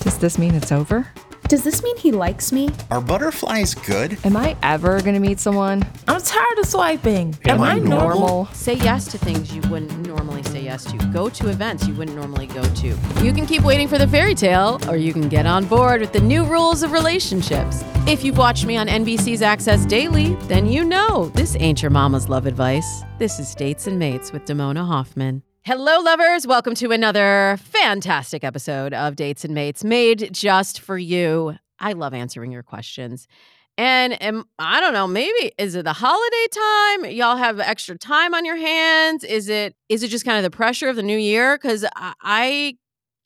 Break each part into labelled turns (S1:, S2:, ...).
S1: Does this mean it's over?
S2: Does this mean he likes me?
S3: Are butterflies good?
S1: Am I ever gonna meet someone?
S2: I'm tired of swiping.
S3: Am I normal?
S4: Say yes to things you wouldn't normally say yes to. Go to events you wouldn't normally go to. You can keep waiting for the fairy tale, or you can get on board with the new rules of relationships. If you've watched me on NBC's Access Daily, then you know this ain't your mama's love advice. This is Dates and Mates with Damona Hoffman. Hello, lovers. Welcome to another fantastic episode of Dates and Mates made just for you. I love answering your questions. And I don't know, maybe is it the holiday time? Y'all have extra time on your hands? Is it is it just kind of the pressure of the new year? Because I, I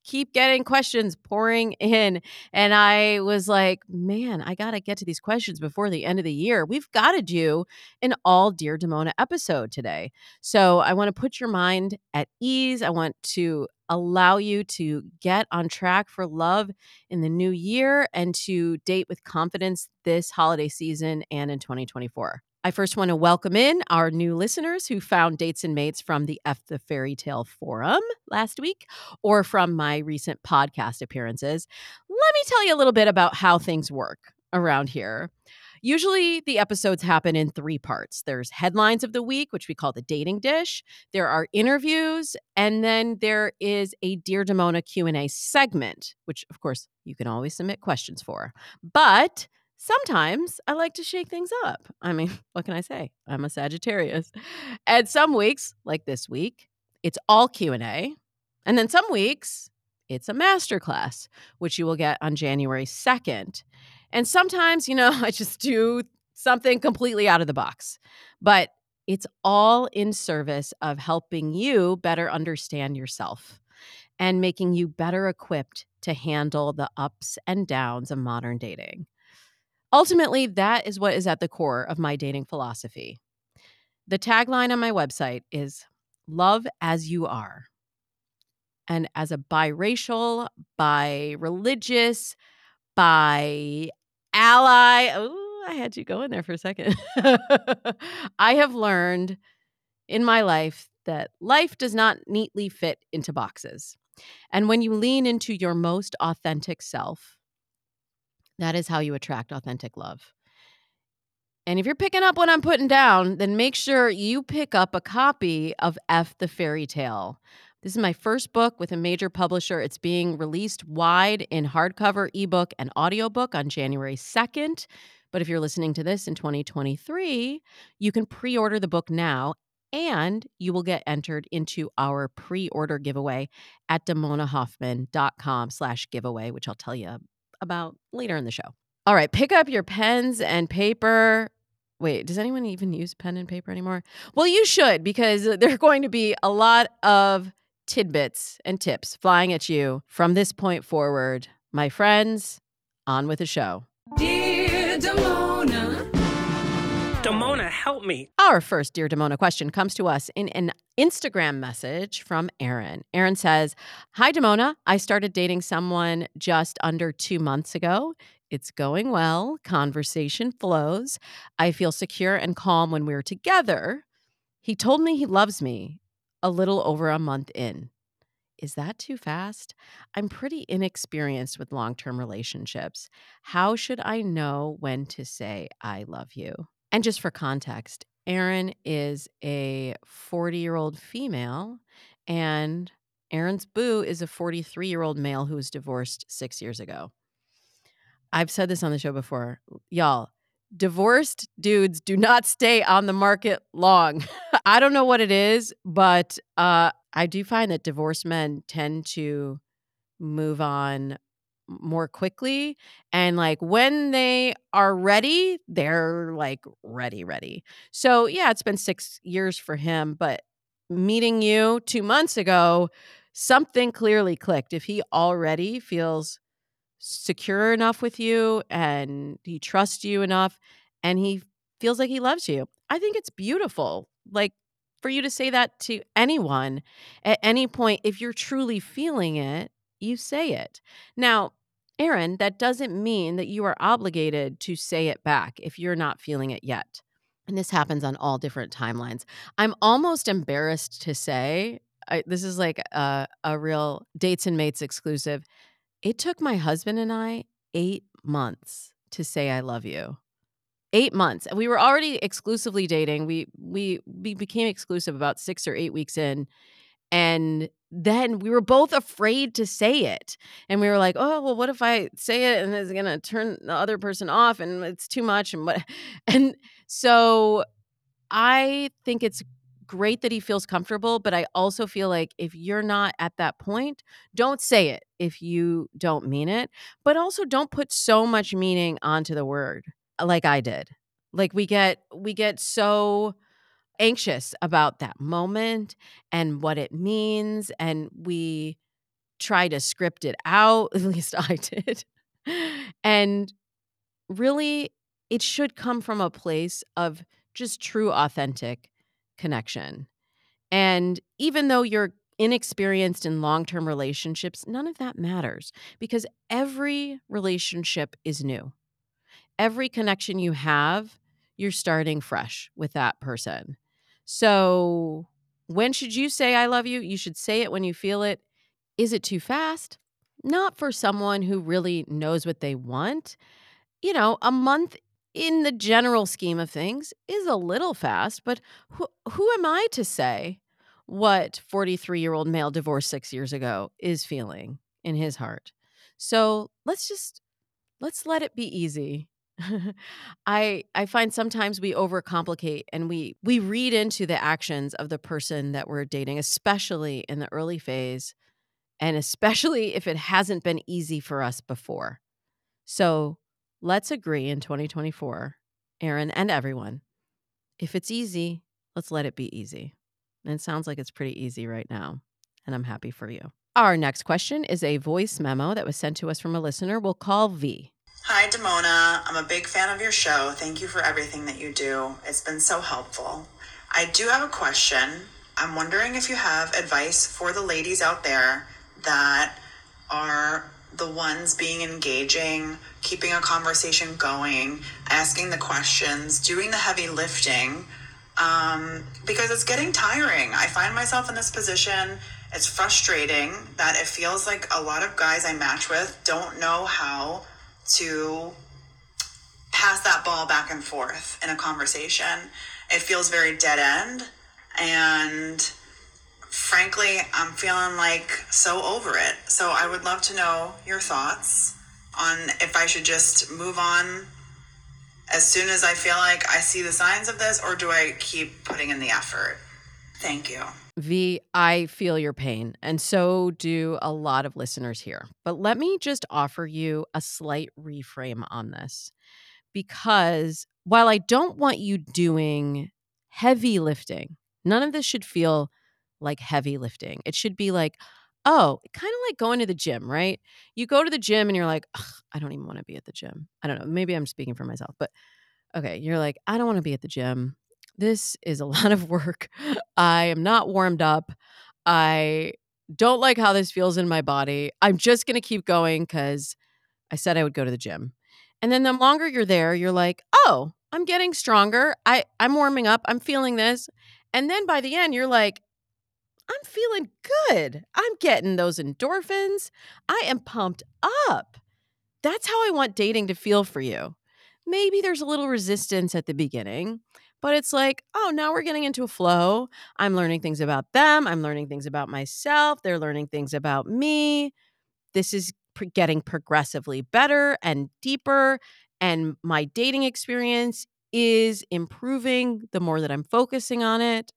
S4: keep getting questions pouring in. And I was like, man, I got to get to these questions before the end of the year. We've got to do an all Dear Damona episode today. So I want to put your mind at ease. I want to allow you to get on track for love in the new year and to date with confidence this holiday season and in 2024. I first want to welcome in our new listeners who found Dates and Mates from the F the Fairy Tale Forum last week or from my recent podcast appearances. Let me tell you a little bit about how things work around here. Usually, the episodes happen in three parts. There's headlines of the week, which we call the dating dish. There are interviews, and then there is a Dear Damona Q&A segment, which of course you can always submit questions for. But sometimes I like to shake things up. I mean, what can I say? I'm a Sagittarius. And some weeks, like this week, it's all Q&A. And then some weeks, it's a masterclass, which you will get on January 2nd. And sometimes, you know, I just do something completely out of the box. But it's all in service of helping you better understand yourself and making you better equipped to handle the ups and downs of modern dating. Ultimately, that is what is at the core of my dating philosophy. The tagline on my website is Love as you are. And as a biracial, bi religious, bi ally, oh, I had you go in there for a second. I have learned in my life that life does not neatly fit into boxes. And when you lean into your most authentic self, that is how you attract authentic love. And if you're picking up what I'm putting down, then make sure you pick up a copy of F the Fairy Tale. This is my first book with a major publisher. It's being released wide in hardcover, ebook, and audiobook on January 2nd. But if you're listening to this in 2023, you can pre order the book now and you will get entered into our pre-order giveaway at damonahoffman.com slash giveaway, which I'll tell you about later in the show. All right, pick up your pens and paper. Wait, does anyone even use pen and paper anymore? Well, you should because there are going to be a lot of tidbits and tips flying at you from this point forward. My friends, on with the show.
S5: Dear Damona.
S6: Damona, help me.
S4: Our first Dear Damona question comes to us in an Instagram message from Aaron. Aaron says, Hi, Damona. I started dating someone just under two months ago. It's going well. Conversation flows. I feel secure and calm when we're together. He told me he loves me a little over a month in. Is that too fast? I'm pretty inexperienced with long term relationships. How should I know when to say I love you? And just for context, Aaron is a 40 year old female, and Aaron's boo is a 43 year old male who was divorced six years ago. I've said this on the show before. Y'all, divorced dudes do not stay on the market long. I don't know what it is, but uh, I do find that divorced men tend to move on more quickly and like when they are ready they're like ready ready so yeah it's been six years for him but meeting you two months ago something clearly clicked. If he already feels secure enough with you and he trusts you enough and he feels like he loves you, I think it's beautiful. Like for you to say that to anyone at any point, if you're truly feeling it, you say it. Now, Aaron, that doesn't mean that you are obligated to say it back if you're not feeling it yet. And this happens on all different timelines. I'm almost embarrassed to say, I, this is like a, a real dates and mates exclusive. It took my husband and I eight months to say I love you. Eight months. And we were already exclusively dating. We we we became exclusive about six or eight weeks in, and then we were both afraid to say it. And we were like, oh, well, what if I say it and it's going to turn the other person off and it's too much? And what? And so I think it's great that he feels comfortable, but I also feel like if you're not at that point, don't say it if you don't mean it, but also don't put so much meaning onto the word like I did. Like we get we get so anxious about that moment and what it means and we try to script it out, at least I did. and really it should come from a place of just true authentic connection. And even though you're inexperienced in long term relationships, none of that matters because every relationship is new. Every connection you have, you're starting fresh with that person. So, when should you say I love you? You should say it when you feel it. Is it too fast? Not for someone who really knows what they want. You know, a month in the general scheme of things is a little fast, but who, who am I to say what 43 year old male divorced six years ago is feeling in his heart? So let's just let's let it be easy. I I find sometimes we overcomplicate and we we read into the actions of the person that we're dating, especially in the early phase and especially if it hasn't been easy for us before. So Let's agree in 2024, Aaron and everyone, if it's easy, let's let it be easy. And it sounds like it's pretty easy right now, and I'm happy for you. Our next question is a voice memo that was sent to us from a listener. We'll call V.
S7: Hi, Damona. I'm a big fan of your show. Thank you for everything that you do. It's been so helpful. I do have a question. I'm wondering if you have advice for the ladies out there that are the ones being engaging, keeping a conversation going, asking the questions, doing the heavy lifting, um, because it's getting tiring. I find myself in this position. It's frustrating that it feels like a lot of guys I match with don't know how to pass that ball back and forth in a conversation. It feels very dead end. And frankly, I'm feeling like so over it. So I would love to know your thoughts on if I should just move on as soon as I feel like I see the signs of this, or do I keep putting in the effort? Thank you.
S4: V, I feel your pain, and so do a lot of listeners here. But let me just offer you a slight reframe on this. Because while I don't want you doing heavy lifting, none of this should feel like heavy lifting. It should be like, oh, kind of like going to the gym, right? You go to the gym and you're like, I don't even want to be at the gym. I don't know. Maybe I'm speaking for myself, but okay, you're like, I don't want to be at the gym. This is a lot of work. I am not warmed up. I don't like how this feels in my body. I'm just going to keep going because I said I would go to the gym. And then the longer you're there, you're like, oh, I'm getting stronger. I, I'm warming up. I'm feeling this. And then by the end, you're like, I'm feeling good. I'm getting those endorphins. I am pumped up. That's how I want dating to feel for you. Maybe there's a little resistance at the beginning, but it's like, oh, now we're getting into a flow. I'm learning things about them. I'm learning things about myself. They're learning things about me. This is getting progressively better and deeper. And my dating experience is improving the more that I'm focusing on it.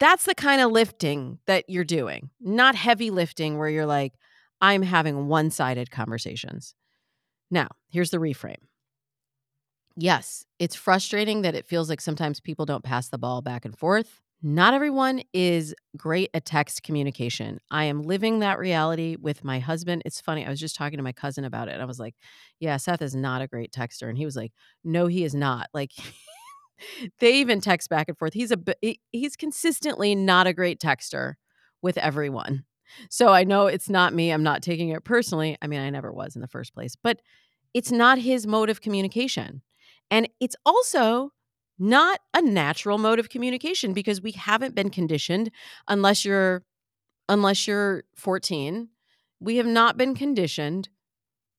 S4: That's the kind of lifting that you're doing, not heavy lifting where you're like, I'm having one sided conversations. Now, here's the reframe. Yes, it's frustrating that it feels like sometimes people don't pass the ball back and forth. Not everyone is great at text communication. I am living that reality with my husband. It's funny. I was just talking to my cousin about it. I was like, Yeah, Seth is not a great texter. And he was like, No, he is not. Like, they even text back and forth. He's a he's consistently not a great texter with everyone. So I know it's not me. I'm not taking it personally. I mean, I never was in the first place, but it's not his mode of communication. And it's also not a natural mode of communication because we haven't been conditioned unless you're unless you're 14 we have not been conditioned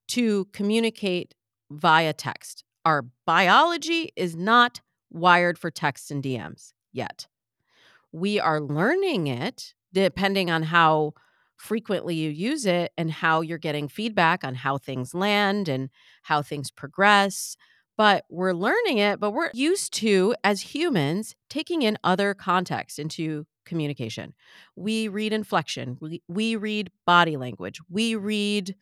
S4: to communicate via text. Our biology is not wired for text and DMs yet. We are learning it depending on how frequently you use it and how you're getting feedback on how things land and how things progress but we're learning it, but we're used to, as humans, taking in other context into communication. We read inflection, we, we read body language, we read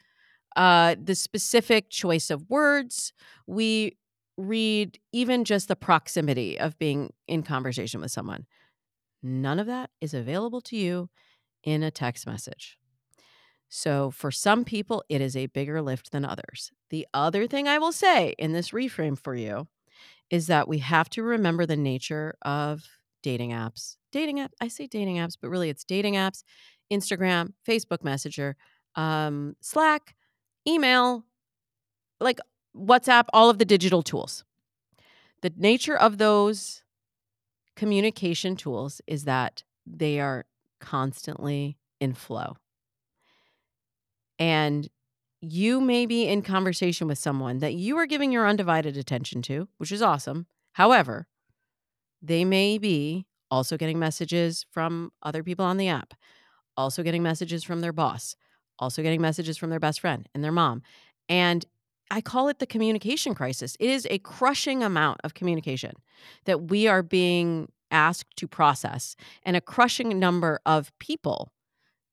S4: uh, the specific choice of words, we read even just the proximity of being in conversation with someone. None of that is available to you in a text message. So, for some people, it is a bigger lift than others. The other thing I will say in this reframe for you is that we have to remember the nature of dating apps. Dating app, I say dating apps, but really it's dating apps, Instagram, Facebook Messenger, um, Slack, email, like WhatsApp, all of the digital tools. The nature of those communication tools is that they are constantly in flow and you may be in conversation with someone that you are giving your undivided attention to, which is awesome. However, they may be also getting messages from other people on the app, also getting messages from their boss, also getting messages from their best friend and their mom. And I call it the communication crisis. It is a crushing amount of communication that we are being asked to process, and a crushing number of people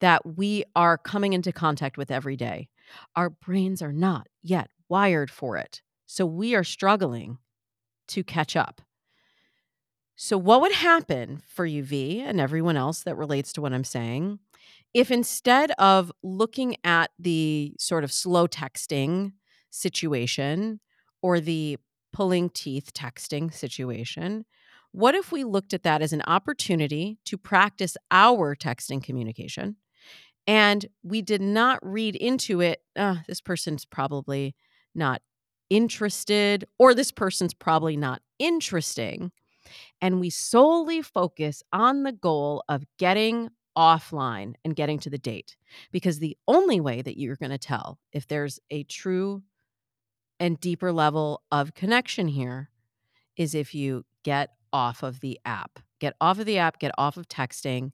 S4: that we are coming into contact with every day. Our brains are not yet wired for it. So we are struggling to catch up. So, what would happen for you, V, and everyone else that relates to what I'm saying, if instead of looking at the sort of slow texting situation or the pulling teeth texting situation, what if we looked at that as an opportunity to practice our texting communication? And we did not read into it, uh, this person's probably not interested, or this person's probably not interesting. And we solely focus on the goal of getting offline and getting to the date. Because the only way that you're going to tell if there's a true and deeper level of connection here is if you get off of the app. Get off of the app, get off of texting,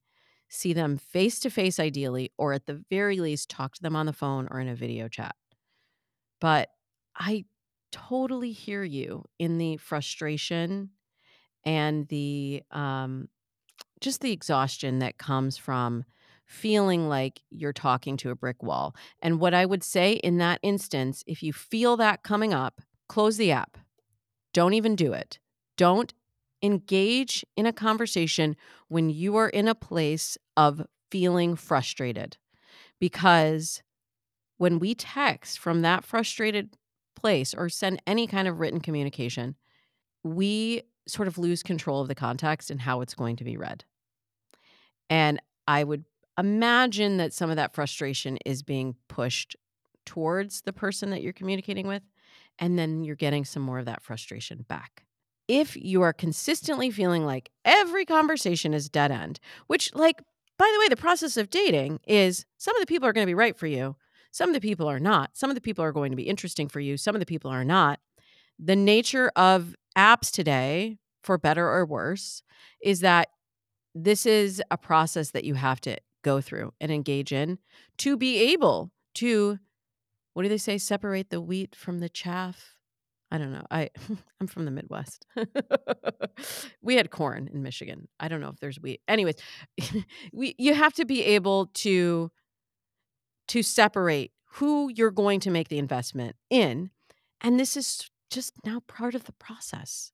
S4: see them face to face, ideally, or at the very least, talk to them on the phone or in a video chat. But I totally hear you in the frustration and the um, just the exhaustion that comes from feeling like you're talking to a brick wall. And what I would say in that instance, if you feel that coming up, close the app. Don't even do it. Don't engage in a conversation when you are in a place of feeling frustrated. Because when we text from that frustrated place or send any kind of written communication, we sort of lose control of the context and how it's going to be read. And I would imagine that some of that frustration is being pushed towards the person that you're communicating with, and then you're getting some more of that frustration back if you are consistently feeling like every conversation is dead end, which, like, by the way, the process of dating is some of the people are going to be right for you, some of the people are not, some of the people are going to be interesting for you, some of the people are not. The nature of apps today, for better or worse, is that this is a process that you have to go through and engage in to be able to, what do they say, separate the wheat from the chaff? I don't know. I I'm from the Midwest. we had corn in Michigan. I don't know if there's wheat. Anyways, we you have to be able to to separate who you're going to make the investment in, and this is just now part of the process.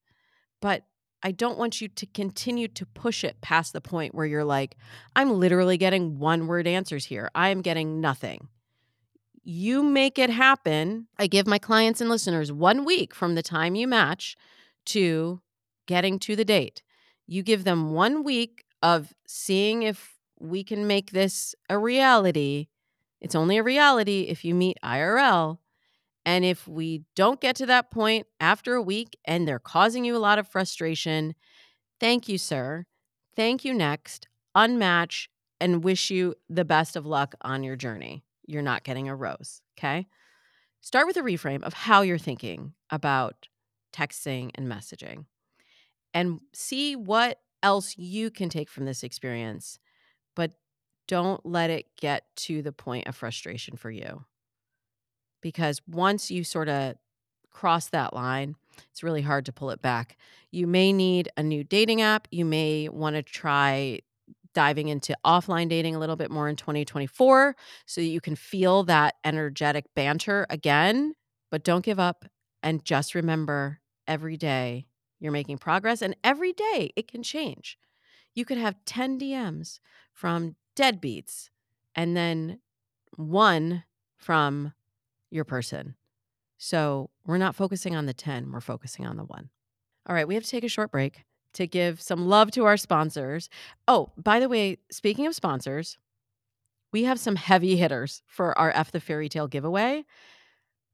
S4: But I don't want you to continue to push it past the point where you're like, I'm literally getting one word answers here. I am getting nothing. You make it happen. I give my clients and listeners one week from the time you match to getting to the date. You give them one week of seeing if we can make this a reality. It's only a reality if you meet IRL. And if we don't get to that point after a week and they're causing you a lot of frustration, thank you, sir. Thank you next. Unmatch and wish you the best of luck on your journey. You're not getting a rose. Okay. Start with a reframe of how you're thinking about texting and messaging and see what else you can take from this experience, but don't let it get to the point of frustration for you. Because once you sort of cross that line, it's really hard to pull it back. You may need a new dating app. You may want to try diving into offline dating a little bit more in 2024 so that you can feel that energetic banter again. But don't give up and just remember every day you're making progress, and every day it can change. You could have 10 DMs from deadbeats and then one from your person. So we're not focusing on the 10, we're focusing on the one. All right, we have to take a short break to give some love to our sponsors. Oh, by the way, speaking of sponsors, we have some heavy hitters for our F the Fairy Tale giveaway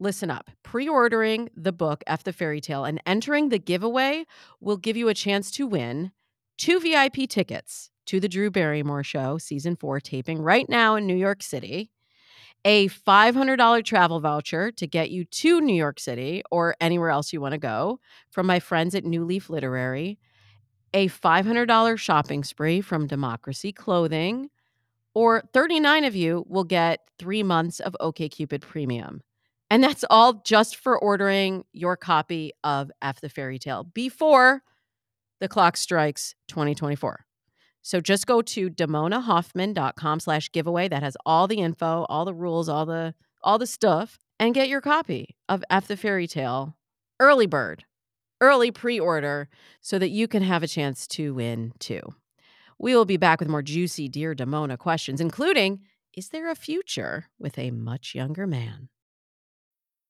S4: listen up. Pre ordering the book, F the Fairy Tale, and entering the giveaway will give you a chance to win two VIP tickets to the Drew Barrymore Show, season four, taping right now in New York City, a $500 travel voucher to get you to New York City or anywhere else you want to go from my friends at New Leaf Literary, a $500 shopping spree from Democracy Clothing. Or 39 of you will get three months of OKCupid Premium. And that's all just for ordering your copy of F the Fairy Tale before the clock strikes 2024. So just go to damonahoffman.com slash giveaway. That has all the info, all the rules, all the all the stuff, and get your copy of F the Fairy Tale early bird, early pre-order, so that you can have a chance to win too. We will be back with more juicy Dear Damona questions, including Is there a future with a much younger man?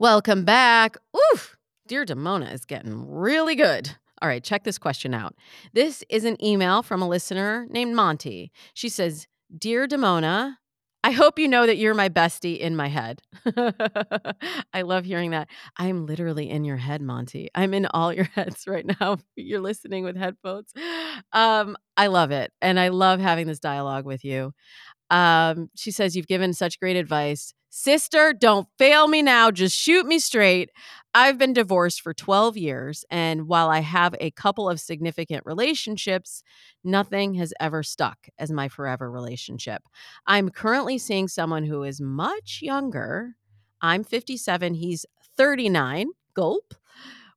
S4: Welcome back. Oof, Dear Damona is getting really good. All right, check this question out. This is an email from a listener named Monty. She says, Dear Damona, I hope you know that you're my bestie in my head. I love hearing that. I'm literally in your head, Monty. I'm in all your heads right now. You're listening with headphones. Um, I love it. And I love having this dialogue with you. Um, she says, You've given such great advice. Sister, don't fail me now. Just shoot me straight. I've been divorced for 12 years. And while I have a couple of significant relationships, nothing has ever stuck as my forever relationship. I'm currently seeing someone who is much younger. I'm 57, he's 39. Gulp.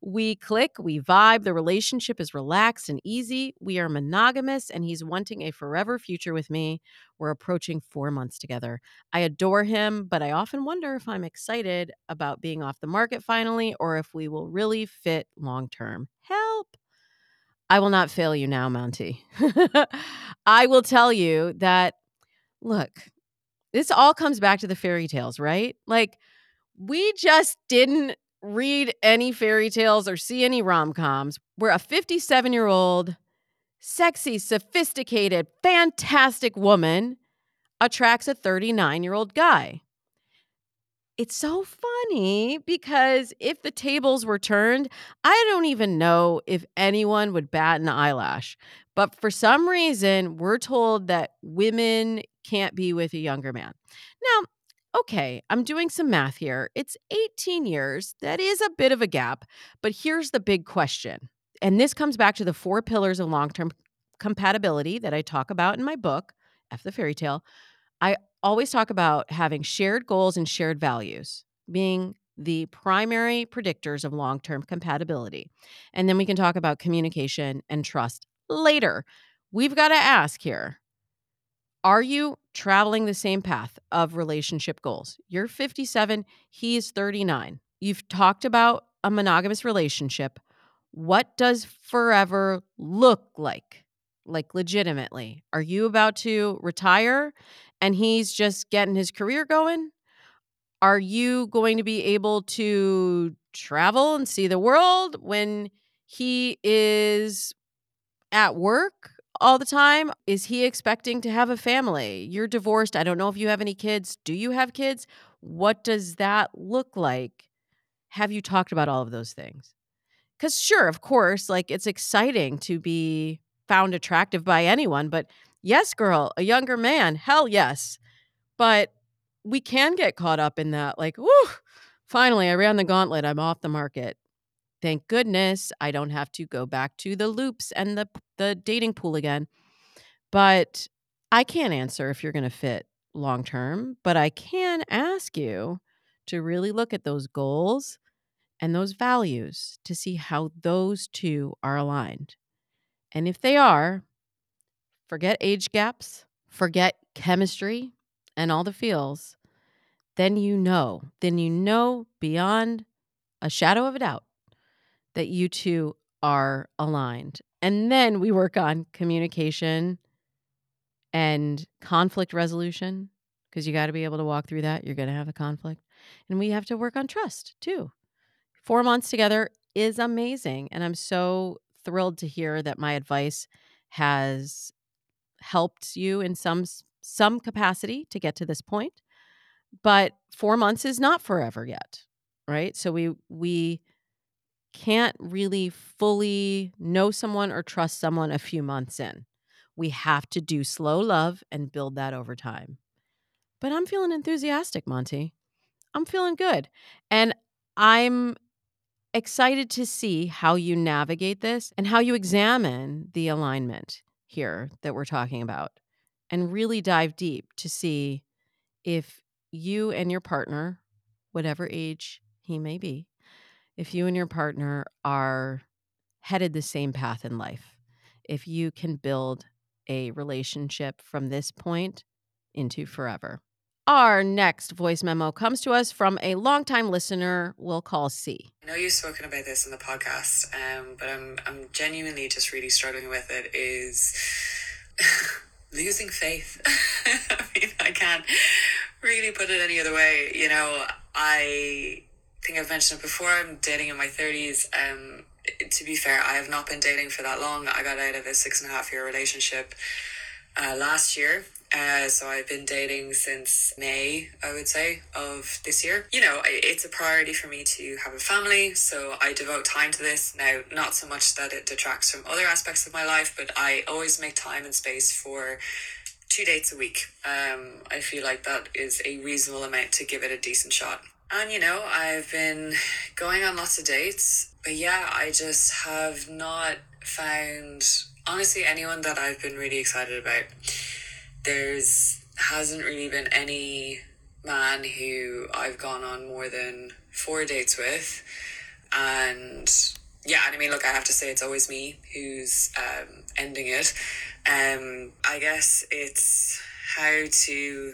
S4: We click, we vibe, the relationship is relaxed and easy. We are monogamous, and he's wanting a forever future with me. We're approaching four months together. I adore him, but I often wonder if I'm excited about being off the market finally or if we will really fit long term. Help! I will not fail you now, Monty. I will tell you that, look, this all comes back to the fairy tales, right? Like, we just didn't read any fairy tales or see any rom coms where a 57 year old, sexy, sophisticated, fantastic woman attracts a 39 year old guy. It's so funny because if the tables were turned, I don't even know if anyone would bat an eyelash. But for some reason, we're told that women can't be with a younger man. Now, okay, I'm doing some math here. It's 18 years. That is a bit of a gap. But here's the big question and this comes back to the four pillars of long term compatibility that I talk about in my book, F the Fairy Tale. I always talk about having shared goals and shared values being the primary predictors of long term compatibility. And then we can talk about communication and trust later. We've got to ask here are you traveling the same path of relationship goals? You're 57, he's 39. You've talked about a monogamous relationship. What does forever look like? Like, legitimately, are you about to retire and he's just getting his career going? Are you going to be able to travel and see the world when he is at work all the time? Is he expecting to have a family? You're divorced. I don't know if you have any kids. Do you have kids? What does that look like? Have you talked about all of those things? Because, sure, of course, like it's exciting to be found attractive by anyone, but yes, girl, a younger man, hell yes. But we can get caught up in that, like, whoo, finally, I ran the gauntlet. I'm off the market. Thank goodness I don't have to go back to the loops and the the dating pool again. But I can't answer if you're going to fit long term, but I can ask you to really look at those goals and those values to see how those two are aligned. And if they are, forget age gaps, forget chemistry and all the feels, then you know, then you know beyond a shadow of a doubt that you two are aligned. And then we work on communication and conflict resolution because you got to be able to walk through that. You're going to have a conflict. And we have to work on trust too. Four months together is amazing. And I'm so thrilled to hear that my advice has helped you in some some capacity to get to this point but 4 months is not forever yet right so we we can't really fully know someone or trust someone a few months in. We have to do slow love and build that over time. But I'm feeling enthusiastic, Monty. I'm feeling good. And I'm excited to see how you navigate this and how you examine the alignment here that we're talking about and really dive deep to see if you and your partner, whatever age he may be, if you and your partner are headed the same path in life, if you can build a relationship from this point into forever. Our next voice memo comes to us from a longtime listener we'll call C.
S8: I know you've spoken about this in the podcast, um, but I'm I'm genuinely just really struggling with it. Is losing faith. I mean, I can't really put it any other way. You know, I think I've mentioned it before. I'm dating in my thirties. Um, to be fair, I have not been dating for that long. I got out of a six and a half year relationship uh, last year. Uh, so I've been dating since May, I would say, of this year. You know, it's a priority for me to have a family, so I devote time to this. Now, not so much that it detracts from other aspects of my life, but I always make time and space for two dates a week. Um, I feel like that is a reasonable amount to give it a decent shot. And you know, I've been going on lots of dates, but yeah, I just have not found honestly anyone that I've been really excited about. There's hasn't really been any man who I've gone on more than four dates with. And yeah, and I mean, look, I have to say it's always me who's um, ending it. Um, I guess it's how to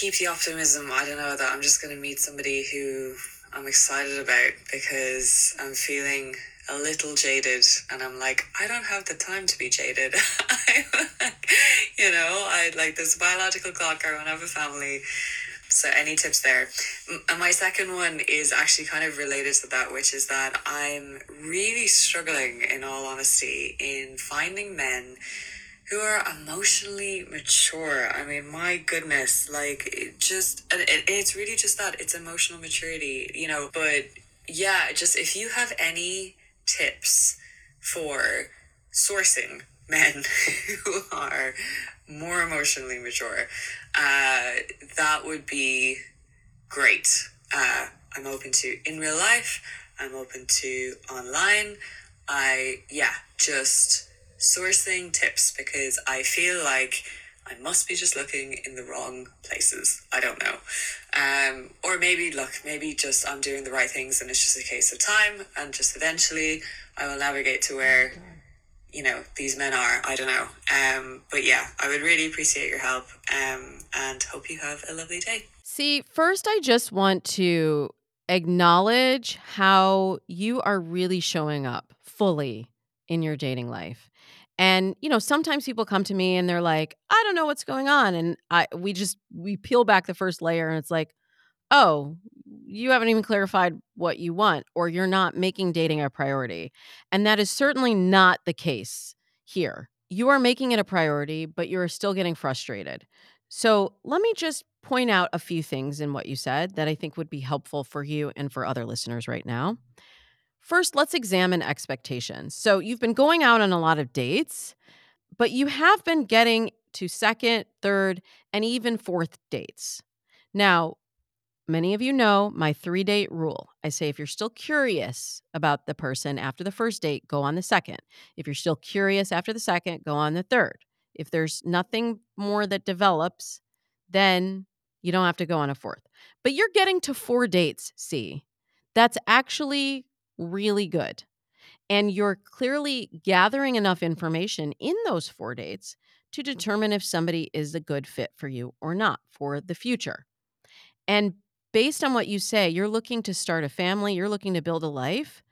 S8: keep the optimism. I don't know that I'm just going to meet somebody who I'm excited about because I'm feeling a little jaded and I'm like, I don't have the time to be jaded. you know, I like this biological clock. I want to have a family. So, any tips there? And my second one is actually kind of related to that, which is that I'm really struggling, in all honesty, in finding men who are emotionally mature. I mean, my goodness, like it just, it, it's really just that it's emotional maturity, you know. But yeah, just if you have any tips for sourcing men who are more emotionally mature, uh, that would be great. Uh, I'm open to in real life. I'm open to online. I, yeah, just sourcing tips because I feel like I must be just looking in the wrong places. I don't know. Um, or maybe, look, maybe just I'm doing the right things and it's just a case of time and just eventually I will navigate to where, you know, these men are. I don't know. Um, but yeah, I would really appreciate your help um, and hope you have a lovely day.
S4: C, first, I just want to acknowledge how you are really showing up fully in your dating life. And you know, sometimes people come to me and they're like, "I don't know what's going on." And I we just we peel back the first layer and it's like, "Oh, you haven't even clarified what you want or you're not making dating a priority." And that is certainly not the case here. You are making it a priority, but you're still getting frustrated. So, let me just point out a few things in what you said that I think would be helpful for you and for other listeners right now. First, let's examine expectations. So, you've been going out on a lot of dates, but you have been getting to second, third, and even fourth dates. Now, many of you know my three date rule. I say if you're still curious about the person after the first date, go on the second. If you're still curious after the second, go on the third. If there's nothing more that develops, then you don't have to go on a fourth. But you're getting to four dates, see. That's actually really good. And you're clearly gathering enough information in those four dates to determine if somebody is a good fit for you or not for the future. And based on what you say, you're looking to start a family, you're looking to build a life.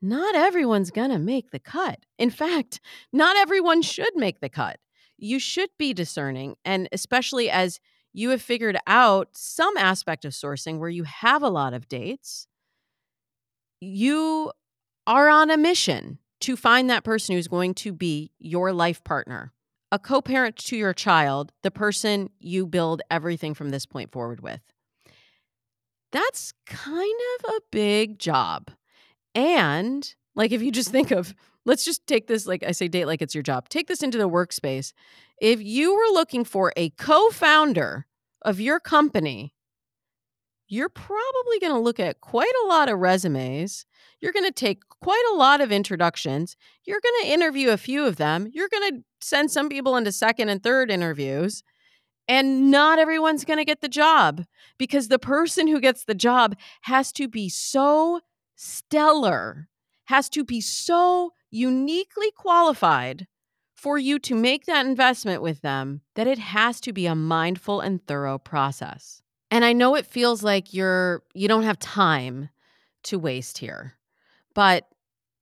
S4: Not everyone's going to make the cut. In fact, not everyone should make the cut. You should be discerning, and especially as you have figured out some aspect of sourcing where you have a lot of dates you are on a mission to find that person who's going to be your life partner, a co parent to your child, the person you build everything from this point forward with. That's kind of a big job. And like, if you just think of, let's just take this, like I say, date like it's your job, take this into the workspace. If you were looking for a co founder of your company you're probably going to look at quite a lot of resumes. You're going to take quite a lot of introductions. You're going to interview a few of them. You're going to send some people into second and third interviews. And not everyone's going to get the job because the person who gets the job has to be so stellar, has to be so uniquely qualified for you to make that investment with them that it has to be a mindful and thorough process. And I know it feels like you're you don't have time to waste here. But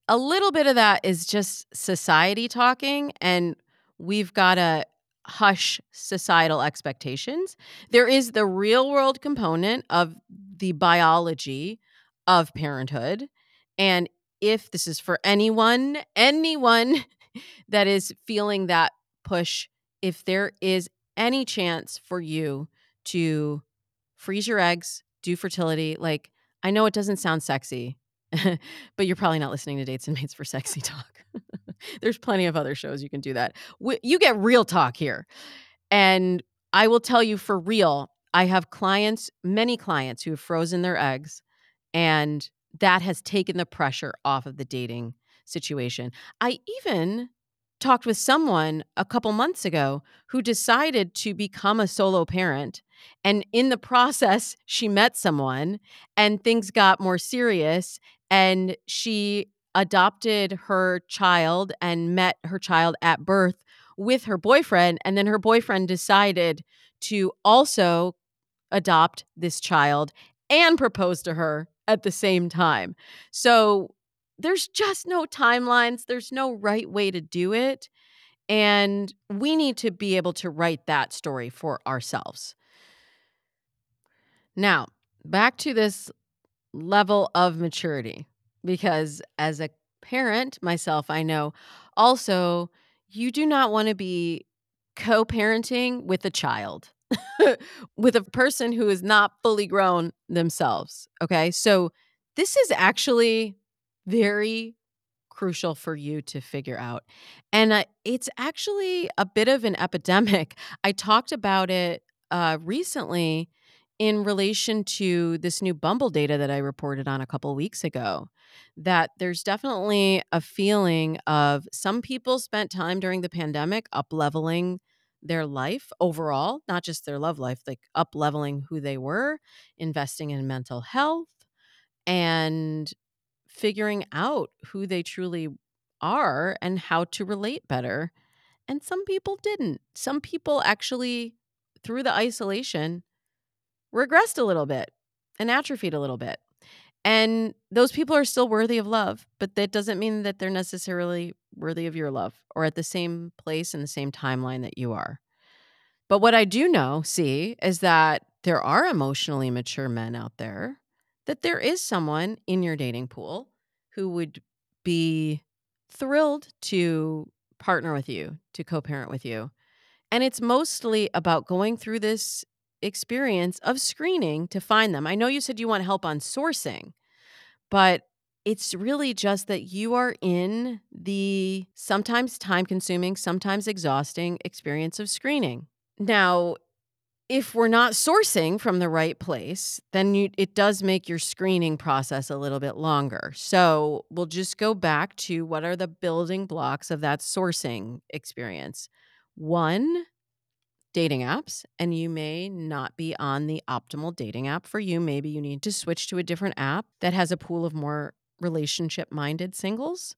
S4: a little bit of that is just society talking and we've got to hush societal expectations. There is the real world component of the biology of parenthood. And if this is for anyone, anyone that is feeling that push, if there is any chance for you to freeze your eggs, do fertility. Like, I know it doesn't sound sexy, but you're probably not listening to Dates and Mates for sexy talk. There's plenty of other shows you can do that. You get real talk here. And I will tell you for real, I have clients, many clients who have frozen their eggs, and that has taken the pressure off of the dating situation. I even talked with someone a couple months ago who decided to become a solo parent. And in the process, she met someone and things got more serious. And she adopted her child and met her child at birth with her boyfriend. And then her boyfriend decided to also adopt this child and propose to her at the same time. So there's just no timelines, there's no right way to do it. And we need to be able to write that story for ourselves. Now, back to this level of maturity, because as a parent myself, I know also you do not want to be co parenting with a child, with a person who is not fully grown themselves. Okay. So this is actually very crucial for you to figure out. And uh, it's actually a bit of an epidemic. I talked about it uh, recently in relation to this new Bumble data that I reported on a couple weeks ago that there's definitely a feeling of some people spent time during the pandemic up leveling their life overall, not just their love life, like up leveling who they were, investing in mental health and figuring out who they truly are and how to relate better. And some people didn't. Some people actually, through the isolation, regressed a little bit and atrophied a little bit. And those people are still worthy of love, but that doesn't mean that they're necessarily worthy of your love or at the same place in the same timeline that you are. But what I do know, C, is that there are emotionally mature men out there, that there is someone in your dating pool who would be thrilled to partner with you, to co parent with you. And it's mostly about going through this experience of screening to find them. I know you said you want help on sourcing, but it's really just that you are in the sometimes time consuming, sometimes exhausting experience of screening. Now, if we're not sourcing from the right place, then you, it does make your screening process a little bit longer. So we'll just go back to what are the building blocks of that sourcing experience. One, dating apps, and you may not be on the optimal dating app for you. Maybe you need to switch to a different app that has a pool of more relationship minded singles.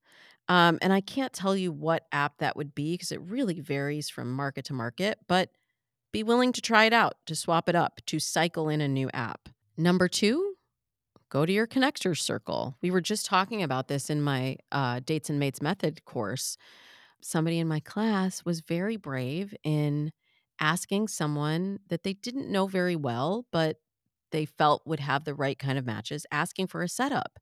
S4: Um, and I can't tell you what app that would be because it really varies from market to market, but be willing to try it out, to swap it up, to cycle in a new app. Number two, go to your connectors circle. We were just talking about this in my uh, Dates and Mates Method course. Somebody in my class was very brave in asking someone that they didn't know very well, but they felt would have the right kind of matches, asking for a setup.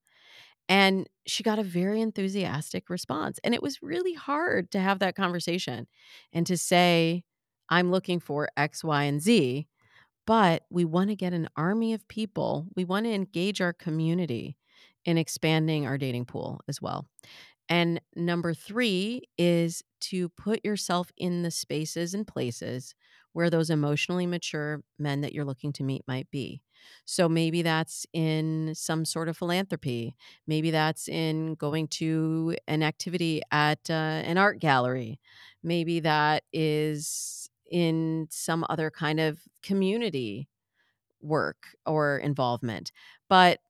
S4: And she got a very enthusiastic response. And it was really hard to have that conversation and to say, I'm looking for X, Y, and Z. But we want to get an army of people. We want to engage our community in expanding our dating pool as well. And number three is to put yourself in the spaces and places where those emotionally mature men that you're looking to meet might be. So maybe that's in some sort of philanthropy. Maybe that's in going to an activity at uh, an art gallery. Maybe that is in some other kind of community work or involvement. But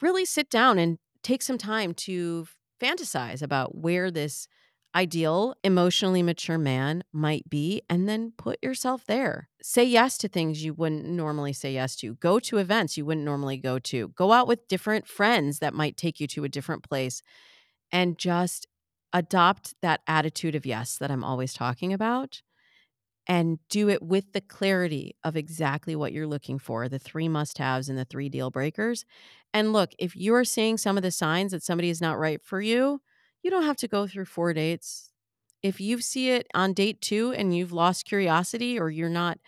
S4: really sit down and take some time to fantasize about where this ideal, emotionally mature man might be, and then put yourself there. Say yes to things you wouldn't normally say yes to. Go to events you wouldn't normally go to. Go out with different friends that might take you to a different place and just adopt that attitude of yes that I'm always talking about and do it with the clarity of exactly what you're looking for the three must haves and the three deal breakers. And look, if you're seeing some of the signs that somebody is not right for you, you don't have to go through four dates. If you see it on date two and you've lost curiosity or you're not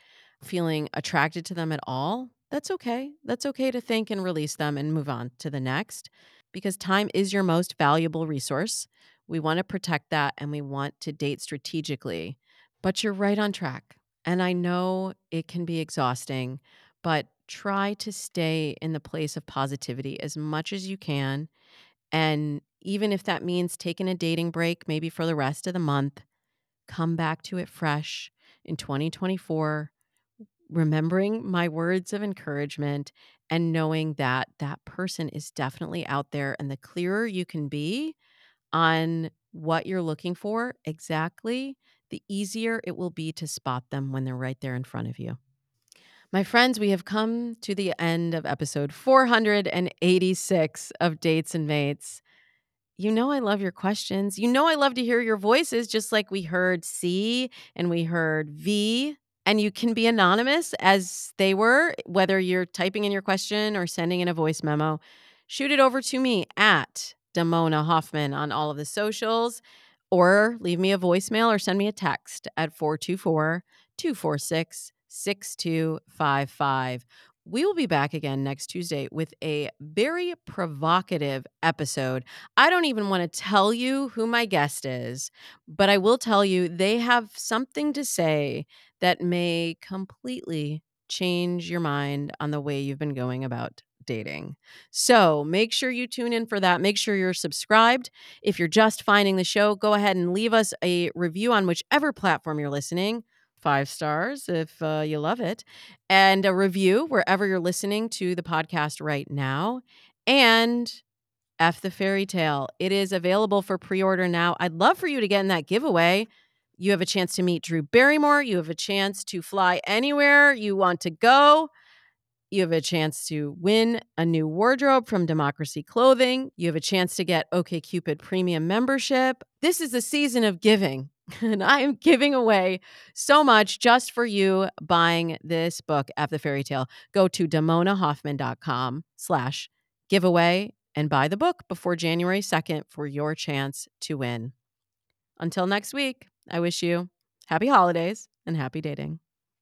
S4: feeling attracted to them at all, that's okay. That's okay to think and release them and move on to the next because time is your most valuable resource. We want to protect that and we want to date strategically. But you're right on track. And I know it can be exhausting, but try to stay in the place of positivity as much as you can. And even if that means taking a dating break, maybe for the rest of the month, come back to it fresh in 2024, remembering my words of encouragement and knowing that that person is definitely out there. And the clearer you can be on what you're looking for exactly, the easier it will be to spot them when they're right there in front of you. My friends, we have come to the end of episode 486 of Dates and Mates. You know, I love your questions. You know, I love to hear your voices, just like we heard C and we heard V. And you can be anonymous as they were, whether you're typing in your question or sending in a voice memo. Shoot it over to me at Damona Hoffman on all of the socials, or leave me a voicemail or send me a text at 424 246 6255. We will be back again next Tuesday with a very provocative episode. I don't even want to tell you who my guest is, but I will tell you they have something to say that may completely change your mind on the way you've been going about dating. So make sure you tune in for that. Make sure you're subscribed. If you're just finding the show, go ahead and leave us a review on whichever platform you're listening. Five stars if uh, you love it, and a review wherever you're listening to the podcast right now. And F the Fairy Tale. It is available for pre order now. I'd love for you to get in that giveaway. You have a chance to meet Drew Barrymore. You have a chance to fly anywhere you want to go. You have a chance to win a new wardrobe from Democracy Clothing. You have a chance to get OkCupid premium membership. This is the season of giving. And I am giving away so much just for you buying this book, F the Fairy Tale. Go to damonahoffman.com slash giveaway and buy the book before January 2nd for your chance to win. Until next week, I wish you happy holidays and happy dating.